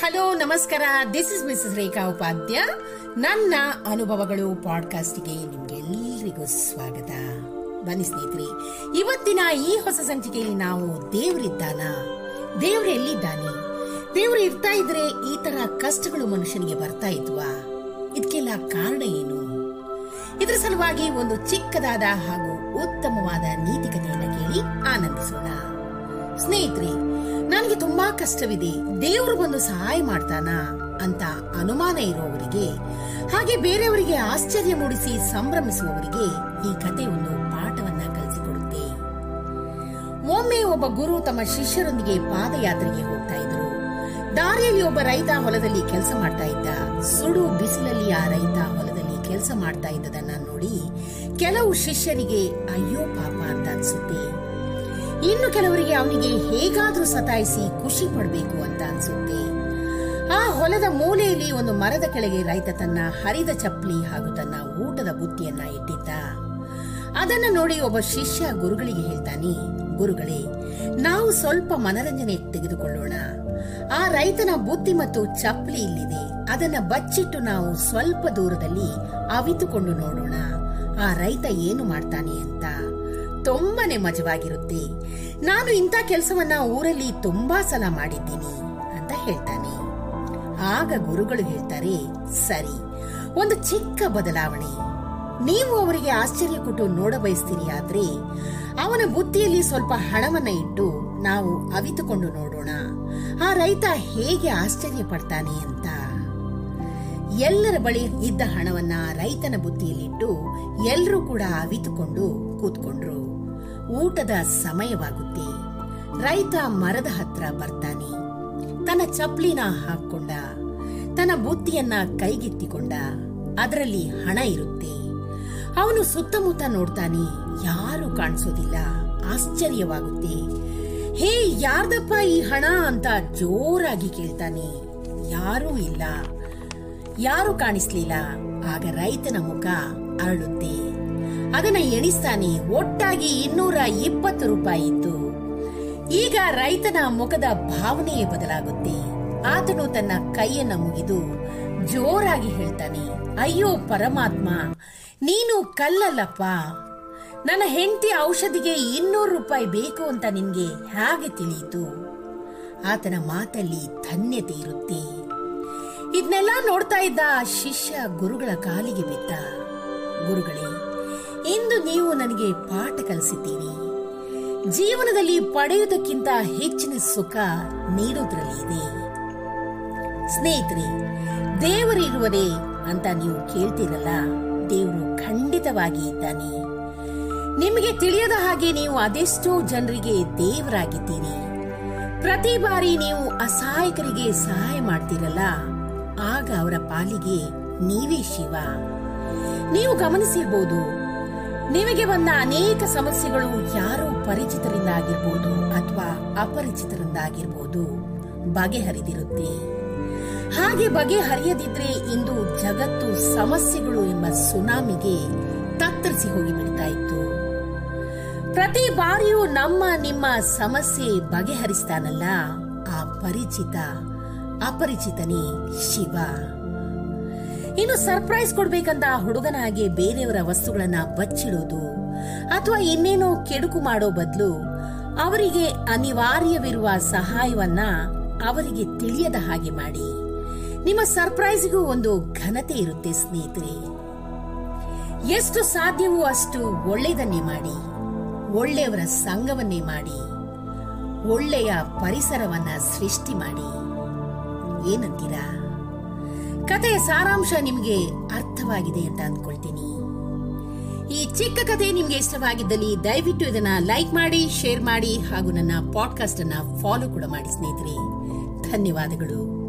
ನಮಸ್ಕಾರ. This is Mrs Rekha Upadhya ನನ್ನ ಅನುಭವಗಳು ಪಾಡ್ಕಾಸ್ಟ್ಗೆ ನಿಮ್ಗೆಲ್ಲರಿಗೂ ಸ್ವಾಗತ. ಬನ್ನಿ ಸ್ನೇಹಿತರೆ, ಇವತ್ತಿನ ಈ ಹೊಸ ಸಂಚಿಕೆಯಲ್ಲಿ ನಾವು ದೇವರಿದ್ದಾನ? ದೇವ್ರು ಎಲ್ಲಿದ್ದಾನೆ ದೇವ್ರು ಇರ್ತಾ ಇದ್ರೆ ಈ ತರ ಕಷ್ಟಗಳು ಮನುಷ್ಯನಿಗೆ ಬರ್ತಾ ಇದ್ವಾ? ಇದಕ್ಕೆಲ್ಲ ಕಾರಣ ಏನು? ಇದರ ಸಲುವಾಗಿ ಒಂದು ಚಿಕ್ಕದಾದ ಹಾಗೂ ಉತ್ತಮವಾದ ನೀತಿಕತೆಯನ್ನು ಕೇಳಿ ಆನಂದಿಸೋಣ. ಸ್ನೇಹಿತರೆ ನನಗೆ ತುಂಬಾ ಕಷ್ಟವಿದೆ. ದೇವರು ಬಂದು ಸಹಾಯ ಮಾಡ್ತಾನ ಅಂತ ಅನುಮಾನ ಇರುವವರಿಗೆ ಹಾಗೆ ಬೇರೆಯವರಿಗೆ ಆಶ್ಚರ್ಯ ಮೂಡಿಸಿ ಸಂಭ್ರಮಿಸುವವರಿಗೆ ಈ ಕತೆ ಒಂದು ಪಾಠವನ್ನ ಕಲಿಸಿಕೊಡುತ್ತೆ. ಒಮ್ಮೆ ಒಬ್ಬ ಗುರು ತಮ್ಮ ಶಿಷ್ಯರೊಂದಿಗೆ ಪಾದಯಾತ್ರೆಗೆ ಹೋಗ್ತಾ ಇದ್ರು. ದಾರಿಯಲ್ಲಿ ಒಬ್ಬ ರೈತ ಹೊಲದಲ್ಲಿ ಕೆಲಸ ಮಾಡ್ತಾ ಇದ್ದ. ಸುಡು ಬಿಸಿಲಲ್ಲಿ ಆ ರೈತ ಹೊಲದಲ್ಲಿ ಕೆಲಸ ಮಾಡ್ತಾ ಇದ್ದದನ್ನ ನೋಡಿ ಕೆಲವು ಶಿಷ್ಯರಿಗೆ, ಅಯ್ಯೋ ಪಾಪ, ಅಂತ ಅನ್ಸುತ್ತೆ. ಇನ್ನು ಕೆಲವರಿಗೆ ಅವನಿಗೆ ಹೇಗಾದ್ರೂ ಸತಾಯಿಸಿ ಖುಷಿ ಪಡಬೇಕು ಅಂತ ಅನ್ಸುತ್ತೆ. ಆ ಹೊಲದ ಮೂಲೆಯಲ್ಲಿ ಒಂದು ಮರದ ಕೆಳಗೆ ರೈತ ತನ್ನ ಹರಿದ ಚಪ್ಪಲಿ ಹಾಗೂ ತನ್ನ ಊಟದ ಬುತ್ತಿಯನ್ನ ಇಟ್ಟಿದ್ದ. ಅದನ್ನ ನೋಡಿ ಒಬ್ಬ ಶಿಷ್ಯ ಗುರುಗಳಿಗೆ ಹೇಳ್ತಾನೆ, ಗುರುಗಳೇ, ನಾವು ಸ್ವಲ್ಪ ಮನರಂಜನೆ ತೆಗೆದುಕೊಳ್ಳೋಣ. ಆ ರೈತನ ಬುತ್ತಿ ಮತ್ತು ಚಪ್ಪಲಿ ಇಲ್ಲಿದೆ. ಅದನ್ನ ಬಚ್ಚಿಟ್ಟು ನಾವು ಸ್ವಲ್ಪ ದೂರದಲ್ಲಿ ಅವಿತುಕೊಂಡು ನೋಡೋಣ. ಆ ರೈತ ಏನು ಮಾಡ್ತಾನೆ ಅಂತ? ತುಂಬಾನೇ ಮಜವಾಗಿರುತ್ತೆ. ನಾನು ಇಂಥ ಕೆಲಸವನ್ನ ಊರಲ್ಲಿ ತುಂಬಾ ಸಲ ಮಾಡಿದ್ದೀನಿ ಅಂತ ಹೇಳ್ತಾನೆ. ಆಗ ಗುರುಗಳು ಹೇಳ್ತಾರೆ, ಸರಿ, ಒಂದು ಚಿಕ್ಕ ಬದಲಾವಣೆ. ನೀವು ಅವರಿಗೆ ಆಶ್ಚರ್ಯ ಕೊಟ್ಟು ನೋಡ ಬಯಸ್ತೀರಿ ಆದ್ರೆ, ಅವನ ಬುತ್ತಿಯಲ್ಲಿ ಸ್ವಲ್ಪ ಹಣವನ್ನ ಇಟ್ಟು ನಾವು ಅವಿತುಕೊಂಡು ನೋಡೋಣ. ಆ ರೈತ ಹೇಗೆ ಆಶ್ಚರ್ಯ ಪಡ್ತಾನೆ ಅಂತ. ಎಲ್ಲರ ಬಳಿ ಇದ್ದ ಹಣವನ್ನ ರೈತನ ಬುತ್ತಿಯಲ್ಲಿಟ್ಟು ಎಲ್ಲರೂ ಕೂಡ ಅವಿತುಕೊಂಡು ಕೂತ್ಕೊಂಡ್ರು. ಊಟದ ಸಮಯವಾಗುತ್ತೆ. ರೈತ ಮರದ ಹತ್ರ ಬರ್ತಾನೆ. ತನ್ನ ಚಪ್ಲಿನ ಹಾಕೊಂಡ ತನ್ನ ಬುತ್ತಿಯನ್ನ ಕೈಗೆತ್ತಿಕೊಂಡ, ಅದರಲ್ಲಿ ಹಣ ಇರುತ್ತೆ. ಅವನು ಸುತ್ತಮುತ್ತ ನೋಡ್ತಾನೆ, ಯಾರು ಕಾಣಿಸೋದಿಲ್ಲ. ಆಶ್ಚರ್ಯವಾಗುತ್ತೆ. ಹೇ, ಯಾರ್ದಪ್ಪ ಈ ಹಣ ಅಂತ ಜೋರಾಗಿ ಕೇಳ್ತಾನೆ. ಯಾರೂ ಇಲ್ಲ. ಯಾರು ಕಾಣಿಸ್ಲಿಲ್ಲ. ಆಗ ರೈತನ ಮುಖ ಅರಳುತ್ತೆ. ಅದನ್ನ ಎಣಿಸ್ತಾನೆ. ಒಟ್ಟಾಗಿ ಇನ್ನೂರ ಇಪ್ಪತ್ತು ರೂಪಾಯಿ ಇತ್ತು ಈಗ ರೈತನ ಮುಖದ ಭಾವನೆಯೇ ಬದಲಾಗುತ್ತೆ. ಆತನು ತನ್ನ ಕೈಯನ್ನ ಮುಗಿದು ಜೋರಾಗಿ ಹೇಳ್ತಾನೆ, ಅಯ್ಯೋ ಪರಮಾತ್ಮ, ನೀನು ಕಲ್ಲಲ್ಲಪ್ಪ. ನನ್ನ ಹೆಂಡತಿ ಔಷಧಿಗೆ ಇನ್ನೂರು ರೂಪಾಯಿ ಬೇಕು ಅಂತ ನಿನ್ಗೆ ಹೇಗೆ ತಿಳಿಯಿತು? ಆತನ ಮಾತಲ್ಲಿ ಧನ್ಯತೆ ಇರುತ್ತೆ. ಇದನ್ನೆಲ್ಲ ನೋಡ್ತಾ ಇದ್ದ ಶಿಷ್ಯ ಗುರುಗಳ ಕಾಲಿಗೆ ಬಿದ್ದ. ಗುರುಗಳೇ ಇಂದು ನೀವು ನನಗೆ ಪಾಠ ಕಲಿಸಿದ್ದೀರಿ. ಜೀವನದಲ್ಲಿ ಪಡೆಯುವುದಕ್ಕಿಂತ ಹೆಚ್ಚಿನ ಸುಖ ನೀಡುವುದರಲ್ಲಿ ಇದೆ. ಸ್ನೇಹಿತರೆ ದೇವರಿರುವರೇ ಅಂತ ನೀವು ಕೇಳ್ತೀರಲ್ಲ? ದೇವರು ಖಂಡಿತವಾಗಿ ಇದ್ದಾನೆ. ನಿಮಗೆ ತಿಳಿಯದ ಹಾಗೆ ನೀವು ಅದೆಷ್ಟೋ ಜನರಿಗೆ ದೇವರಾಗಿದ್ದೀರಿ. ಪ್ರತಿ ಬಾರಿ ನೀವು ಅಸಹಾಯಕರಿಗೆ ಸಹಾಯ ಮಾಡ್ತೀರಲ್ಲ? ಆಗ ಅವರ ಪಾಲಿಗೆ ನೀವೇ ಶಿವ. ನೀವು ಗಮನಿಸಿರ್ಬೋದು ನಿಮಗೆ ಬಂದ ಅನೇಕ ಸಮಸ್ಯೆಗಳು ಯಾರೋ ಪರಿಚಿತರಿಂದ ಆಗಿರ್ಬೋದು ಅಥವಾ ಅಪರಿಚಿತರಿಂದ ಆಗಿರ್ಬೋದು ಬಗೆಹರಿದಿರುತ್ತೆ. ಹಾಗೆ ಬಗೆಹರಿಯದಿದ್ರೆ ಇಂದು ಜಗತ್ತು ಸಮಸ್ಯೆಗಳು ಎಂಬ ಸುನಾಮಿಗೆ ತತ್ತರಿಸಿ ಹೋಗಿ ಬಿಡ್ತಾ ಇತ್ತು. ಪ್ರತಿ ಬಾರಿಯೂ ನಮ್ಮ ನಿಮ್ಮ ಸಮಸ್ಯೆ ಬಗೆಹರಿಸ್ತಾನಲ್ಲ, ಆ ಪರಿಚಿತ, ಅಪರಿಚಿತನೇ ಶಿವ. ಇನ್ನು ಸರ್ಪ್ರೈಸ್ ಕೊಡ್ಬೇಕಂತ ಹುಡುಗನ ಹಾಗೆ ಬೇರೆಯವರ ವಸ್ತುಗಳನ್ನ ಬಚ್ಚಿಡೋದು ಅಥವಾ ಇನ್ನೇನೋ ಕೆಡುಕು ಮಾಡೋ ಬದಲು ಅವರಿಗೆ ಅನಿವಾರ್ಯವಿರುವ ಸಹಾಯವನ್ನ ಅವರಿಗೆ ತಿಳಿಯದ ಹಾಗೆ ಮಾಡಿ. ನಿಮ್ಮ ಸರ್ಪ್ರೈಸ್ಗೂ ಒಂದು ಘನತೆ ಇರುತ್ತೆ ಸ್ನೇಹಿತರೆ. ಎಷ್ಟು ಸಾಧ್ಯವೋ ಅಷ್ಟು ಒಳ್ಳೆಯದನ್ನೇ ಮಾಡಿ. ಒಳ್ಳೆಯವರ ಸಂಘವನ್ನೇ ಮಾಡಿ. ಒಳ್ಳೆಯ ಪರಿಸರವನ್ನ ಸೃಷ್ಟಿ ಮಾಡಿ. ಏನಂತೀರಾ? ಕಥೆಯ ಸಾರಾಂಶ ನಿಮಗೆ ಅರ್ಥವಾಗಿದೆ ಅಂತ ಅಂದ್ಕೊಳ್ತೀನಿ ಈ ಚಿಕ್ಕ ಕಥೆ ನಿಮ್ಗೆ ಇಷ್ಟವಾಗಿದ್ದಲ್ಲಿ ದಯವಿಟ್ಟು ಇದನ್ನ ಲೈಕ್ ಮಾಡಿ, ಶೇರ್ ಮಾಡಿ ಹಾಗೂ ನನ್ನ ಪಾಡ್ಕಾಸ್ಟ್ ಅನ್ನ ಫಾಲೋ ಕೂಡ ಮಾಡಿ ಸ್ನೇಹಿತರೆ. ಧನ್ಯವಾದಗಳು.